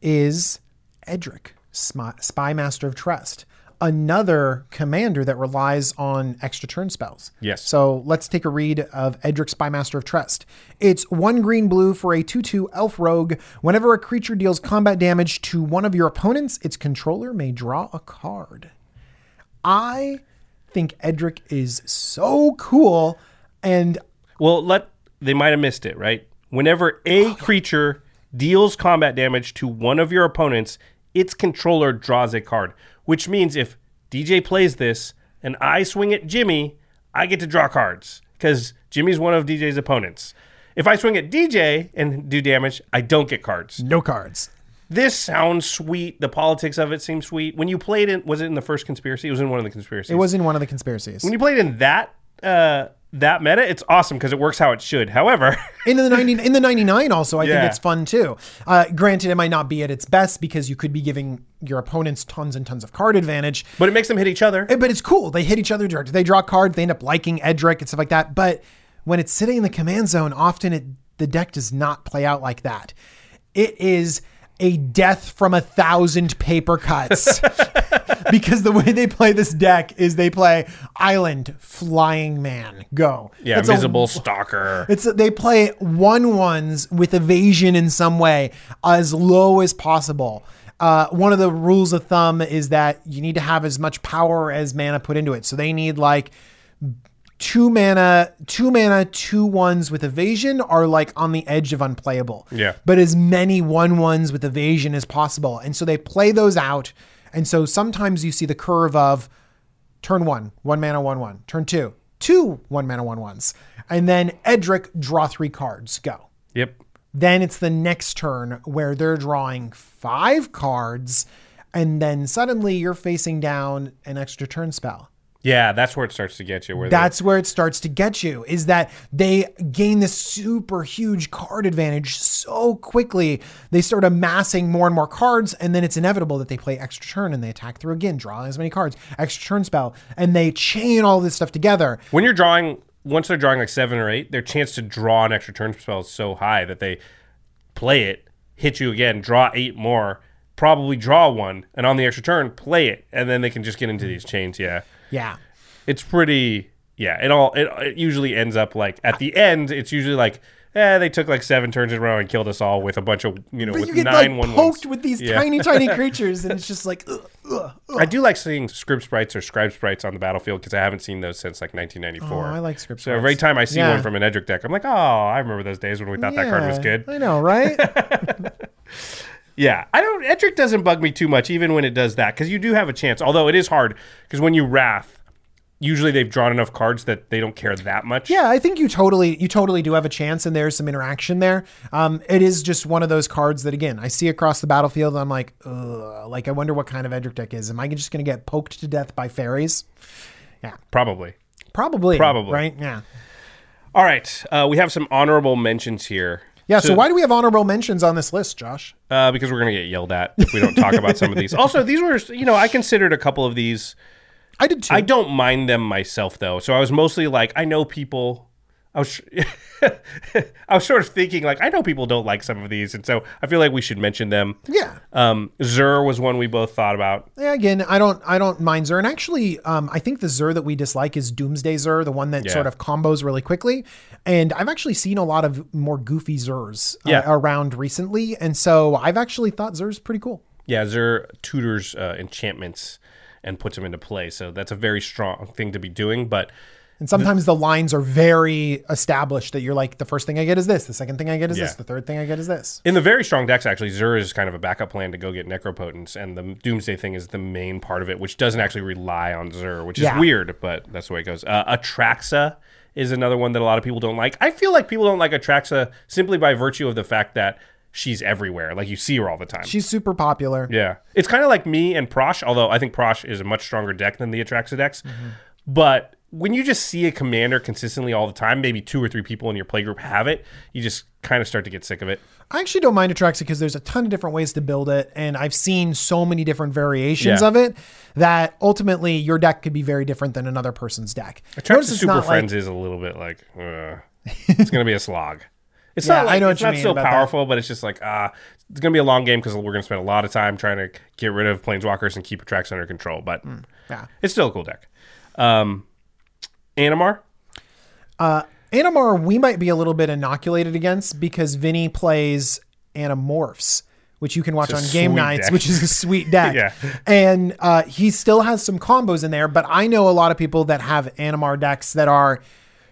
is Edric, Spymaster of Trust, another commander that relies on extra turn spells. Yes. So let's take a read of Edric, Spymaster of Trust. It's one green blue for a 2 2 elf rogue. Whenever a creature deals combat damage to one of your opponents, its controller may draw a card. I think Edric is so cool. And Well, let they might have missed it, right? Whenever a oh, creature deals combat damage to one of your opponents, its controller draws a card, which means if DJ plays this and I swing at Jimmy, I get to draw cards because Jimmy's one of DJ's opponents. If I swing at DJ and do damage, I don't get cards. no cards. This sounds sweet. The politics of it seems sweet. When you played it, was it in the first conspiracy? It was in one of the conspiracies. It was in one of the conspiracies. when you played in that uh, that meta, it's awesome because it works how it should. However, in the 90, in the 99 also, I Yeah. think it's fun too. Uh, granted, it might not be at its best because you could be giving your opponents tons and tons of card advantage. but it makes them hit each other. Eh, But it's cool. They hit each other direct. They draw cards. They end up liking Edric and stuff like that. But when it's sitting in the command zone, often it, the deck does not play out like that. It is a death from a thousand paper cuts. because the way they play this deck is they play Island, Flying Man, go. yeah, That's a- visible stalker. it's they play one ones with evasion in some way as low as possible. Uh, one of the rules of thumb is that you need to have as much power as mana put into it. So they need like two mana, two mana, two ones with evasion are like on the edge of unplayable. Yeah. But as many one ones with evasion as possible. And so they play those out. And so sometimes you see the curve of turn one, one mana, one one. Turn two, two one mana, one ones. And then Edric, draw three cards, go. Yep. Then it's the next turn where they're drawing five cards. And then suddenly you're facing down an extra turn spell. Yeah, that's where it starts to get you. Where they- That's where it starts to get you is that they gain this super huge card advantage so quickly. They start amassing more and more cards, and then it's inevitable that they play extra turn and they attack through again, draw as many cards, extra turn spell, and they chain all this stuff together. when you're drawing, once they're drawing like seven or eight, their chance to draw an extra turn spell is so high that they play it, hit you again, draw eight more, probably draw one, and on the extra turn, play it, and then they can just get into these chains. Yeah. Yeah. It's pretty yeah, it all it, it usually ends up like at the end. It's usually like. Eh, they took like seven turns in a row and killed us all with a bunch of you know But with you get nine like one poked ones. with these Yeah. tiny, tiny creatures, and it's just like, ugh, ugh, ugh. I do like seeing Scryb Sprites or Scryb Sprites on the battlefield because I haven't seen those since like 1994. Oh, I like script So every time I see Yeah. one from an Edric deck, I'm like, oh, I remember those days when we thought that card was good. I know, right? Yeah, I don't. Edric doesn't bug me too much, even when it does that, because you do have a chance. Although it is hard, because when you wrath, usually they've drawn enough cards that they don't care that much. Yeah, I think you totally you totally do have a chance, and there's some interaction there. Um, it is just one of those cards that again I see across the battlefield. And I'm like, Ugh, like I wonder what kind of Edric deck is. Am I just going to get poked to death by fairies? Yeah, probably. Probably. Probably. Right? Yeah. All right, uh, we have some honorable mentions here. Yeah. So, why do we have honorable mentions on this list, Josh? Uh, because we're gonna get yelled at if we don't talk about some of these. Also, these were, you know, I considered a couple of these. I did too. I don't mind them myself though. So I was mostly like, I know people. I was, I was sort of thinking like, I know people don't like some of these, and so I feel like we should mention them. yeah. Um, Zur was one we both thought about. Yeah, again, I don't I don't mind Zur. And actually, um, I think the Zur that we dislike is Doomsday Zur, the one that Yeah. sort of combos really quickly. And I've actually seen a lot of more goofy Zurs uh, Yeah. around recently. And so I've actually thought Zur's pretty cool. Yeah, Zur tutors uh, enchantments and puts them into play, so that's a very strong thing to be doing. But And sometimes the lines are very established that you're like, the first thing I get is this, the second thing I get is Yeah. this, the third thing I get is this. in the very strong decks, actually, Zur is kind of a backup plan to go get Necropotence, and the Doomsday thing is the main part of it, which doesn't actually rely on Zur, which is Yeah. weird, but that's the way it goes. Uh, Atraxa is another one that a lot of people don't like. I feel like people don't like Atraxa simply by virtue of the fact that she's everywhere. Like you see her all the time. She's super popular. Yeah. It's kind of like me and Prossh, although I think Prossh is a much stronger deck than the Atraxa decks. But when you just see a commander consistently all the time, maybe two or three people in your playgroup have it, you just kind of start to get sick of it. I actually don't mind Atraxa because there's a ton of different ways to build it, and I've seen so many different variations Yeah. of it that ultimately your deck could be very different than another person's deck. Atraxa Super not like- is a little bit like, uh, it's going to be a slog. It's Yeah, not like, I know it's not so about that. powerful, but it's just like, ah, it's going to be a long game because we're going to spend a lot of time trying to get rid of Planeswalkers and keep Atraxa under control. But Hmm, yeah. it's still a cool deck. Um, Animar? Animar, we might be a little bit inoculated against because Vinny plays Animorphs, which you can watch on game nights, deck. which is a sweet deck. Yeah. And uh, he still has some combos in there, but I know a lot of people that have Animar decks that are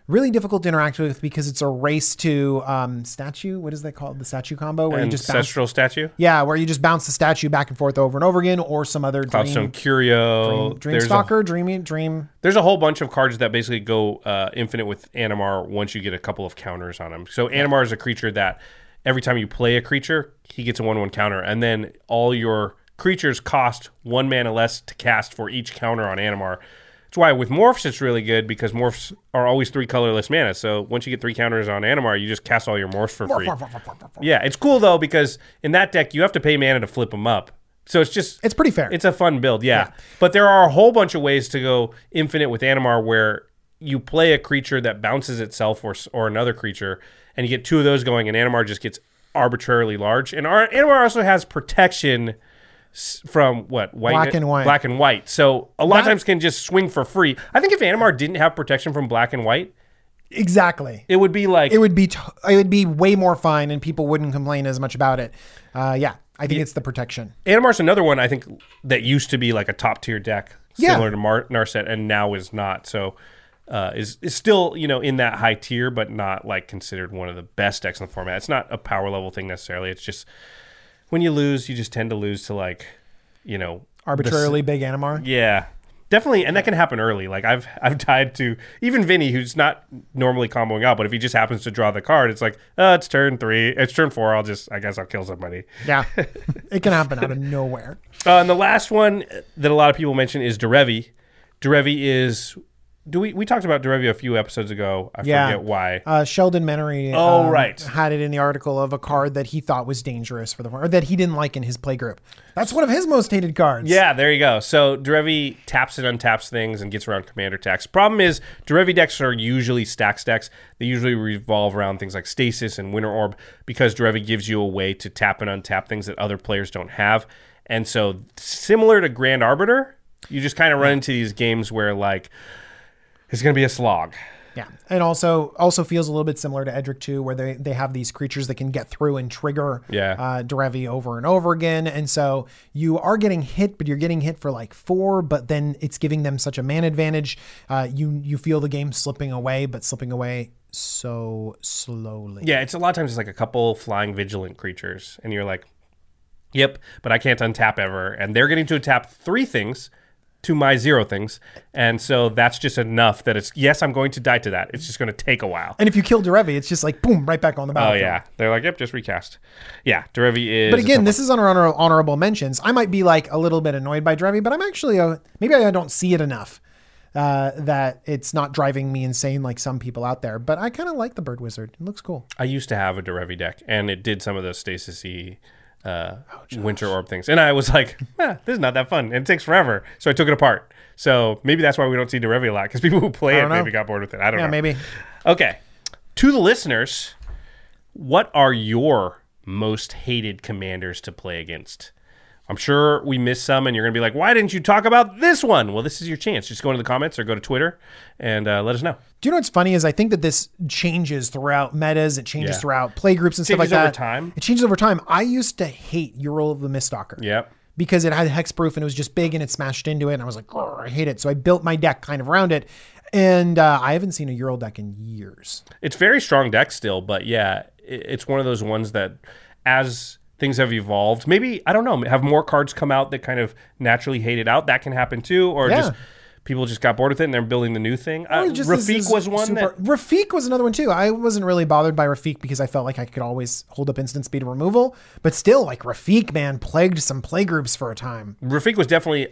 really difficult to interact with because it's a race to um, statue. What is that called? The statue combo where you just bounce. Ancestral Statue? Yeah, where you just bounce the statue back and forth over and over again, or some other dream, Cloudstone Curio. dream there's, a, stalker, dreamy dream. there's a whole bunch of cards that basically go uh, infinite with Animar once you get a couple of counters on him. So Animar is a creature that every time you play a creature, he gets a 1 1 counter. And then all your creatures cost one mana less to cast for each counter on Animar. That's why with Morphs it's really good because Morphs are always three colorless mana. So once you get three counters on Animar, you just cast all your Morphs for free. Yeah, it's cool though because in that deck you have to pay mana to flip them up. So it's just It's pretty fair. it's a fun build, yeah. But there are a whole bunch of ways to go infinite with Animar where you play a creature that bounces itself or or another creature, and you get two of those going, and Animar just gets arbitrarily large. And our, Animar also has protection from what white Black and white. black and white. So a lot of times can just swing for free. I think if Animar didn't have protection from black and white, exactly. it would be like it would be t- it would be way more fine and people wouldn't complain as much about it. Uh, yeah, I think it's the protection. Animar's another one I think that used to be like a top tier deck, Yeah. similar to Mar- Narset, and now is not. So uh, is is still you know in that high tier, but not like considered one of the best decks in the format. It's not a power level thing necessarily. It's just when you lose, you just tend to lose to like you know the Arbitrarily big Animar. yeah. Definitely, and that can happen early. Like I've I've died to even Vinny, who's not normally comboing out, but if he just happens to draw the card, it's like, oh, it's turn three, it's turn four. I'll just, I guess, I'll kill somebody. Yeah, it can happen out of nowhere. Uh, and the last one that a lot of people mention is Derevi. Derevi is. Do we we talked about Derevi a few episodes ago? I Yeah. forget why. Uh, Sheldon Menery. Oh, um, right. had it in the article of a card that he thought was dangerous for the or that he didn't like in his play group. That's one of his most hated cards. Yeah, there you go. So Derevi taps and untaps things and gets around commander attacks. Problem is, Derevi decks are usually stax decks. They usually revolve around things like Stasis and Winter Orb because Derevi gives you a way to tap and untap things that other players don't have. And so, similar to Grand Arbiter, you just kind of run into these games where, like, It's gonna be a slog. Yeah, and also also feels a little bit similar to Edric 2, where they they have these creatures that can get through and trigger Yeah. uh, Derevi over and over again, and so you are getting hit, but you're getting hit for like four, but then it's giving them such a man advantage. Uh, you you feel the game slipping away, but slipping away so slowly. Yeah, it's a lot of times it's like a couple flying vigilant creatures, and you're like, "Yep," but I can't untap ever, and they're getting to tap three things to my zero things, and so that's just enough that it's yes, I'm going to die to that. It's just going to take a while. And if you kill Derevi, it's just like boom, right back on the battle. Oh yeah, they're like, "Yep, just recast." Yeah, Derevi is. But again, this is under honor- honorable mentions. I might be like a little bit annoyed by Derevi, but I'm actually uh maybe I don't see it enough uh, that it's not driving me insane like some people out there. But I kind of like the Bird Wizard. It looks cool. I used to have a Derevi deck, and it did some of those stasis uh, winter orb things, and I was like, eh, "This is not that fun, and it takes forever." So I took it apart. So maybe that's why we don't see Derevi a lot because people who play it know. maybe got bored with it. I don't Yeah, know. maybe. Okay. To the listeners, what are your most hated commanders to play against? I'm sure we missed some, and you're going to be like, why didn't you talk about this one? Well, this is your chance. Just go into the comments or go to Twitter and uh, let us know. Do you know what's funny is I think that this changes throughout metas. It changes Yeah. throughout play groups and stuff like Changes over that. time. It changes over time. I used to hate Uril of the Miststalker. Yep. because it had hexproof and it was just big and it smashed into it. And I was like, "Grr, I hate it. So I built my deck kind of around it. And uh, I haven't seen a Uril deck in years. It's very strong deck still, but yeah, it's one of those ones that as things have evolved, maybe, I don't know, have more cards come out that kind of naturally hate it out. That can happen too. Or Yeah. just people just got bored with it and they're building the new thing. Uh, just this Rafiq was one super- that. Rafiq was another one too. I wasn't really bothered by Rafiq because I felt like I could always hold up instant speed removal. But still, like Rafiq, man, plagued some play groups for a time. Rafiq was definitely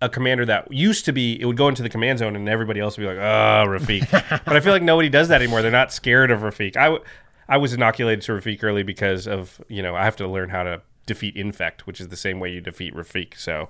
a commander that used to be it would go into the command zone and everybody else would be like, "Oh, Rafiq." but I feel like nobody does that anymore. They're not scared of Rafiq. I w- I was inoculated to Rafiq early because of you know I have to learn how to defeat infect, which is the same way you defeat Rafiq. So,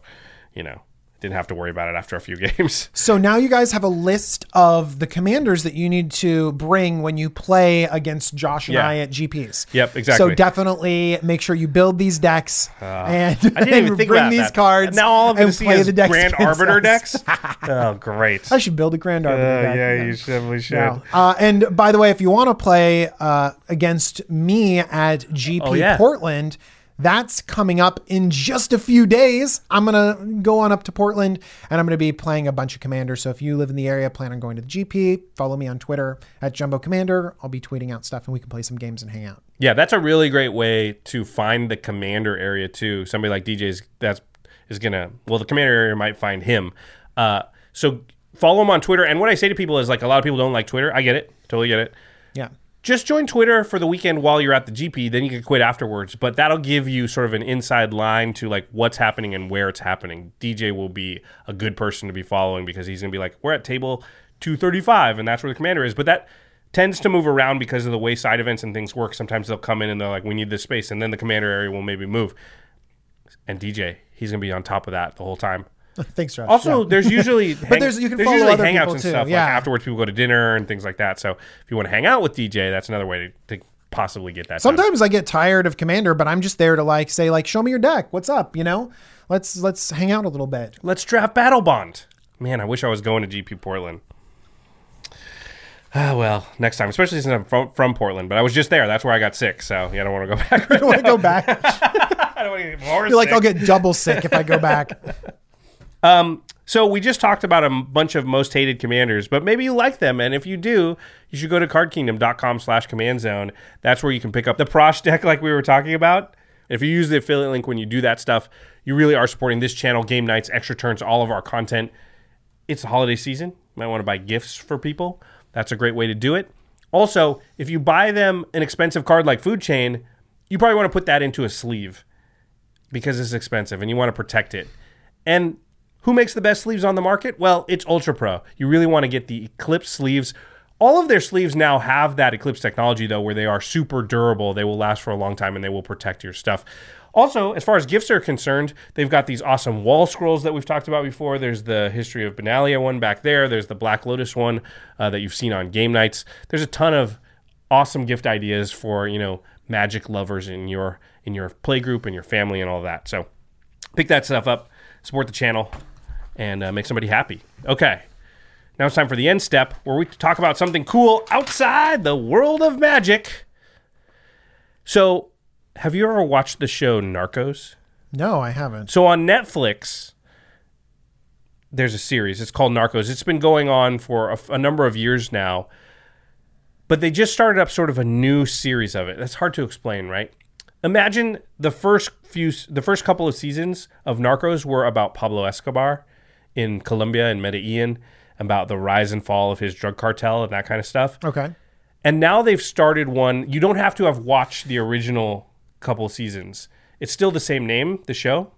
you know, didn't have to worry about it after a few games. So now you guys have a list of the commanders that you need to bring when you play against Josh and Yeah. I at GPs. Yep, exactly. Uh, So definitely make sure you build these decks and, I didn't even and think bring these that. cards. Now all I'm going and to see is the decks Grand Arbiter decks. oh, great. I should build a Grand Arbiter Uh, deck. yeah, you definitely should. Yeah. Uh, and by the way, if you want to play uh, against me at GP Oh, yeah. Portland, that's coming up in just a few days. I'm going to go on up to Portland and I'm going to be playing a bunch of commanders. So if you live in the area, plan on going to the GP, follow me on Twitter at Jumbo Commander. I'll be tweeting out stuff and we can play some games and hang out. Yeah, that's a really great way to find the commander area too. Somebody like DJ's that's is gonna well, the commander area might find him. Uh, so follow him on Twitter. And what I say to people is like a lot of people don't like Twitter. I get it, totally get it. Yeah. Just join Twitter for the weekend while you're at the GP. Then you can quit afterwards. But that'll give you sort of an inside line to like what's happening and where it's happening. DJ will be a good person to be following because he's gonna be like, we're at table 235, and that's where the commander is. But that tends to move around because of the way side events and things work. Sometimes they'll come in and they're like, we need this space, and then the commander area will maybe move. And DJ, he's gonna be on top of that the whole time. Thanks, Josh. Also, Yeah. there's usually hang- there's- you can follow usually other hangouts people and too, stuff. yeah. Like afterwards, people go to dinner and things like that. So if you want to hang out with DJ, that's another way to, to possibly get that. done. Sometimes I get tired of Commander, but I'm just there to like say like, show me your deck. What's up? You know, let's let's hang out a little bit. let's draft Battlebond. Man, I wish I was going to GP Portland. Ah, well, next time, especially since I'm from, from Portland, but I was just there. That's where I got sick. So yeah, I don't want to go back. I want to go back. I don't want to get more feel like sick. I'll get double sick if I go back. Um, so we just talked about a bunch of most hated commanders, but maybe you like them, and if you do, you should go to cardkingdom.com slash command zone. That's where you can pick up the Prossh deck like we were talking about. If you use the affiliate link when you do that stuff, you really are supporting this channel, game nights, extra turns, all of our content. It's the holiday season. You might want to buy gifts for people. That's a great way to do it. Also, if you buy them an expensive card like Food Chain, you probably want to put that into a sleeve because it's expensive and you want to protect it. And who makes the best sleeves on the market? Well, it's Ultra Pro. You really want to get the Eclipse sleeves. All of their sleeves now have that Eclipse technology, though, where they are super durable. They will last for a long time and they will protect your stuff. Also, as far as gifts are concerned, they've got these awesome wall scrolls that we've talked about before. There's the History of Benalia one back there. There's the Black Lotus one uh, that you've seen on game nights. There's a ton of awesome gift ideas for you know magic lovers in your in your play group and your family and all that. So pick that stuff up, support the channel, and uh, make somebody happy. Okay, Now it's time for the end step where we talk about something cool outside the world of magic. So, have you ever watched the show Narcos? No, I haven't. So on Netflix, there's a series. It's called Narcos. It's been going on for a, a number of years now, but they just started up sort of a new series of it. That's hard to explain, right? Imagine the first few, the first couple of seasons of Narcos were about Pablo Escobar in Colombia and Medellin, about the rise and fall of his drug cartel and that kind of stuff. Okay. And now they've started one. You don't have to have watched the original couple seasons. It's still the same name, the show,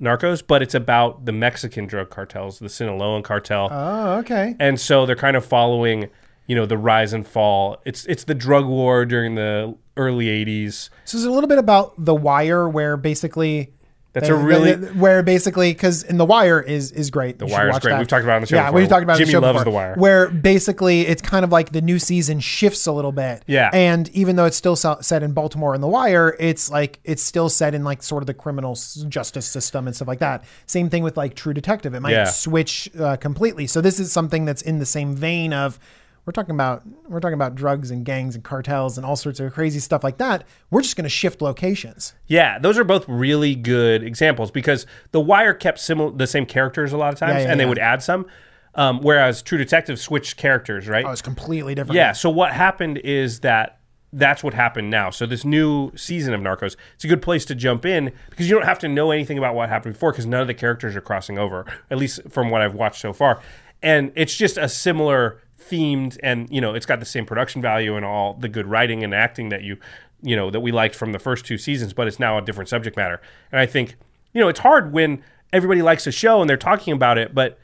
Narcos, but it's about the Mexican drug cartels, the Sinaloan cartel. Oh, okay. and so they're kind of following, you know, the rise and fall. It's it's the drug war during the early 80s. So it's a little bit about The Wire, where basically. That's a really where basically because in The Wire is is great. The Wire is great. We've talked about it on the show Yeah, before. we've talked about it on Jimmy the show loves before, The Wire. Where basically it's kind of like the new season shifts a little bit. Yeah. and even though it's still set in Baltimore in The Wire, it's like it's still set in like sort of the criminal justice system and stuff like that. Same thing with like True Detective. It might Yeah. switch uh, completely. So this is something that's in the same vein of we're talking about we're talking about drugs and gangs and cartels and all sorts of crazy stuff like that. We're just going to shift locations. Yeah, those are both really good examples because The Wire kept similar the same characters a lot of times, Yeah, yeah, and they would add some. Um, whereas True Detective switched characters, right? Oh, it's completely different. Yeah. So what happened is that that's what happened now. So this new season of Narcos, it's a good place to jump in because you don't have to know anything about what happened before because none of the characters are crossing over, at least from what I've watched so far. And it's just a similar themed and you know it's got the same production value and all the good writing and acting that you you know that we liked from the first two seasons but it's now a different subject matter and i think you know it's hard when everybody likes a show and they're talking about it but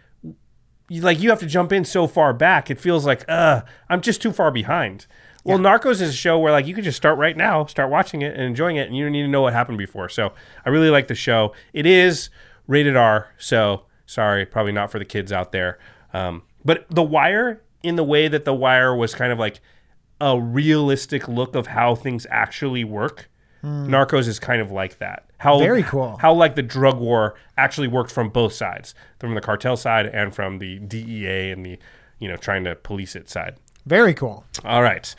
you, like you have to jump in so far back. It feels like, uh, I'm just too far behind. Well, Narcos is a show where like you can just start right now, start watching it and enjoying it, and you don't need to know what happened before. So I really like the show. It is rated R, so sorry, probably not for the kids out there. Um, but The Wire, in the way that The Wire was kind of like a realistic look of how things actually work. Hmm. Narcos is kind of like that. How Very cool. How like the drug war actually worked from both sides, from the cartel side and from the DEA and the you know trying to police it side. Very cool. All right,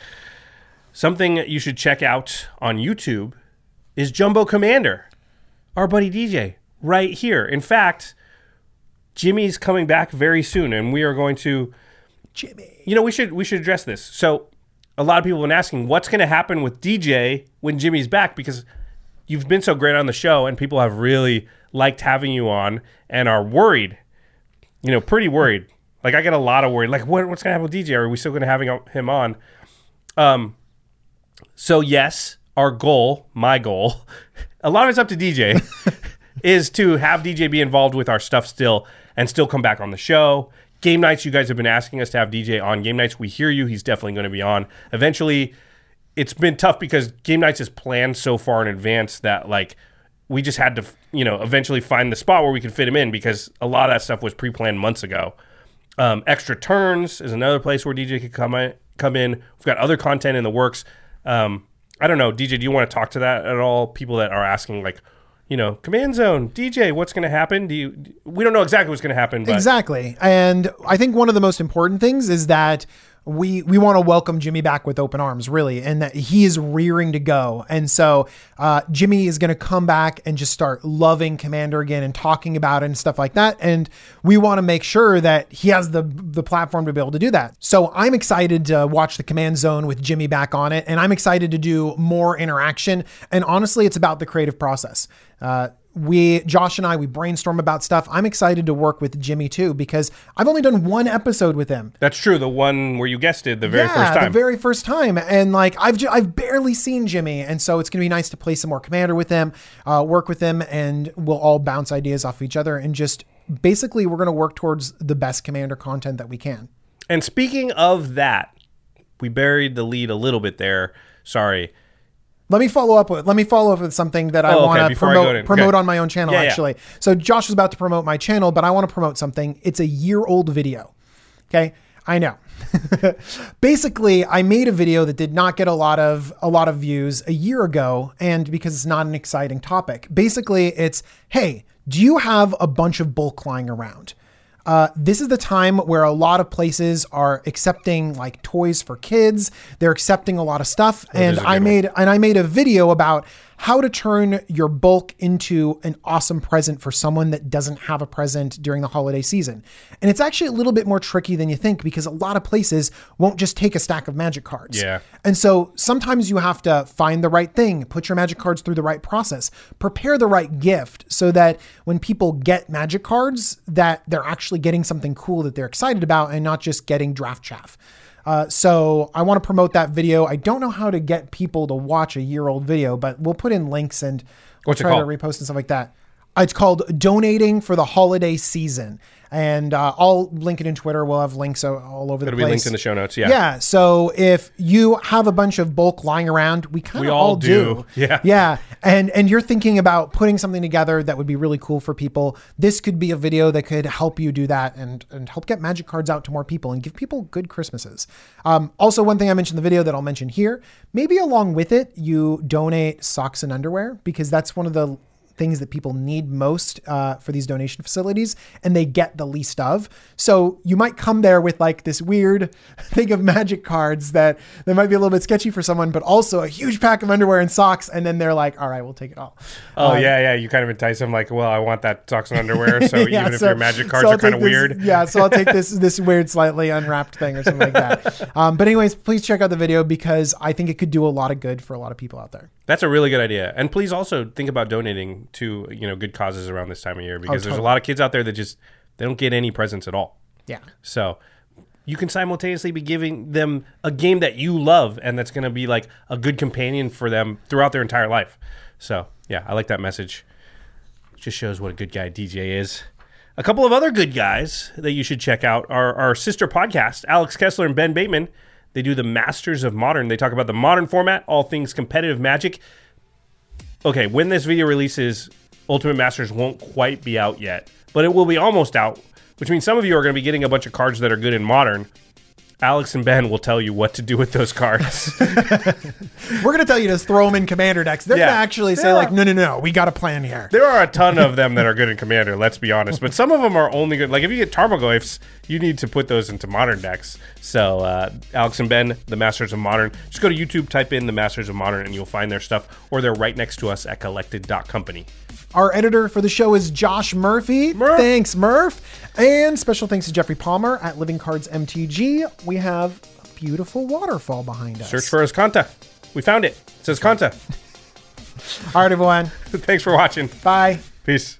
something you should check out on YouTube is Jumbo Commander, our buddy DJ right here. In fact, Jimmy's coming back very soon, and we are going to Jimmy. you know, we should we should address this. So, a lot of people have been asking what's going to happen with DJ when Jimmy's back because you've been so great on the show and people have really liked having you on and are worried. You know, pretty worried. Like I get a lot of worried. Like what, what's going to happen with DJ? Are we still going to having him on? Um. So yes, our goal, my goal, a lot of it's up to DJ, is to have DJ be involved with our stuff still and still come back on the show. Game nights, you guys have been asking us to have DJ on game nights. We hear you. He's definitely going to be on. Eventually, it's been tough because game nights is planned so far in advance that like we just had to, you know, eventually find the spot where we could fit him in because a lot of that stuff was pre-planned months ago. Um, Extra turns is another place where DJ could come in, come in. We've got other content in the works. Um, I don't know, DJ. Do you want to talk to that at all? People that are asking, like, you know, Command Zone, DJ, what's going to happen? Do you? We don't know exactly what's going to happen, but Exactly. And I think one of the most important things is that we we want to welcome Jimmy back with open arms, really, and that he is rearing to go. And so uh, Jimmy is going to come back and just start loving Commander again and talking about it and stuff like that. And we want to make sure that he has the the platform to be able to do that. So I'm excited to watch the Command Zone with Jimmy back on it, and I'm excited to do more interaction. And honestly, it's about the creative process. Uh, we Josh and I we brainstorm about stuff. I'm excited to work with Jimmy too because I've only done one episode with him. that's true. The one where you guessed it, the very yeah, first time. the very first time, and like I've I've barely seen Jimmy, and so it's gonna be nice to play some more Commander with him, uh, work with him, and we'll all bounce ideas off each other, and just basically we're gonna work towards the best Commander content that we can. And speaking of that, we buried the lead a little bit there. Sorry. Let me follow up with let me follow up with something that I Oh, okay, want to I go promote promote Okay. on my own channel Yeah, yeah. actually. So Josh was about to promote my channel, but I want to promote something. It's a year old video. Okay? I know. Basically, I made a video that did not get a lot of a lot of views a year ago and because it's not an exciting topic. Basically, it's hey, do you have a bunch of bulk lying around? Uh, this is the time where a lot of places are accepting like toys for kids. They're accepting a lot of stuff, and is a I good one. made and I made a video about how to turn your bulk into an awesome present for someone that doesn't have a present during the holiday season. And it's actually a little bit more tricky than you think because a lot of places won't just take a stack of magic cards. Yeah. And so sometimes you have to find the right thing, put your magic cards through the right process, prepare the right gift so that when people get magic cards that they're actually getting something cool that they're excited about and not just getting draft chaff. Uh, so I want to promote that video. I don't know how to get people to watch a year old video, but we'll put in links and What's it try to repost and stuff like that. It's called donating for the holiday season, and uh, I'll link it in Twitter. We'll have links all- over the place. It'll be linked in the show notes. Yeah. Yeah. So if you have a bunch of bulk lying around, we kind of all all do. Yeah. Yeah. And and you're thinking about putting something together that would be really cool for people. This could be a video that could help you do that and and help get magic cards out to more people and give people good Christmases. Um, also, one thing I mentioned in the video that I'll mention here, maybe along with it, you donate socks and underwear because that's one of the things that people need most uh, for these donation facilities and they get the least of so you might come there with like this weird thing of magic cards that that might be a little bit sketchy for someone but also a huge pack of underwear and socks and then they're like all right we'll take it all Oh yeah, yeah. You kind of entice them like, well, I want that socks and underwear. So Yeah, even if your magic cards so are kind of weird, Yeah, so I'll take this this weird, slightly unwrapped thing or something like that. Um, but anyways, please check out the video because I think it could do a lot of good for a lot of people out there. That's a really good idea. And please also think about donating to, you know, good causes around this time of year because oh, there's a lot of kids out there that just they don't get any presents at all. Yeah. So you can simultaneously be giving them a game that you love and that's going to be like a good companion for them throughout their entire life. So, yeah, I like that message. Just shows what a good guy DJ is. A couple of other good guys that you should check out are our sister podcast, Alex Kessler and Ben Bateman. They do the Masters of Modern. They talk about the modern format, all things competitive magic. Okay, when this video releases, Ultimate Masters won't quite be out yet, but it will be almost out, which means some of you are going to be getting a bunch of cards that are good in Modern. Alex and Ben will tell you what to do with those cards. We're gonna tell you to throw them in commander decks. They're Yeah. gonna actually say Yeah. like, no, no, no, we got a plan here. there are a ton of them that are good in Commander, let's be honest, but some of them are only good. Like if you get Tarmogoyfs, you need to put those into Modern decks. So uh, Alex and Ben, the Masters of Modern, just go to YouTube, type in the Masters of Modern, and you'll find their stuff, or they're right next to us at collected.company. Our editor for the show is Josh Murphy. Murph. Thanks, Murph. And special thanks to Jeffrey Palmer at Living Cards MTG. We have a beautiful waterfall behind us. Search for Ascanta. We found it. It says Kanta. All right, everyone. Thanks for watching. Bye. Peace.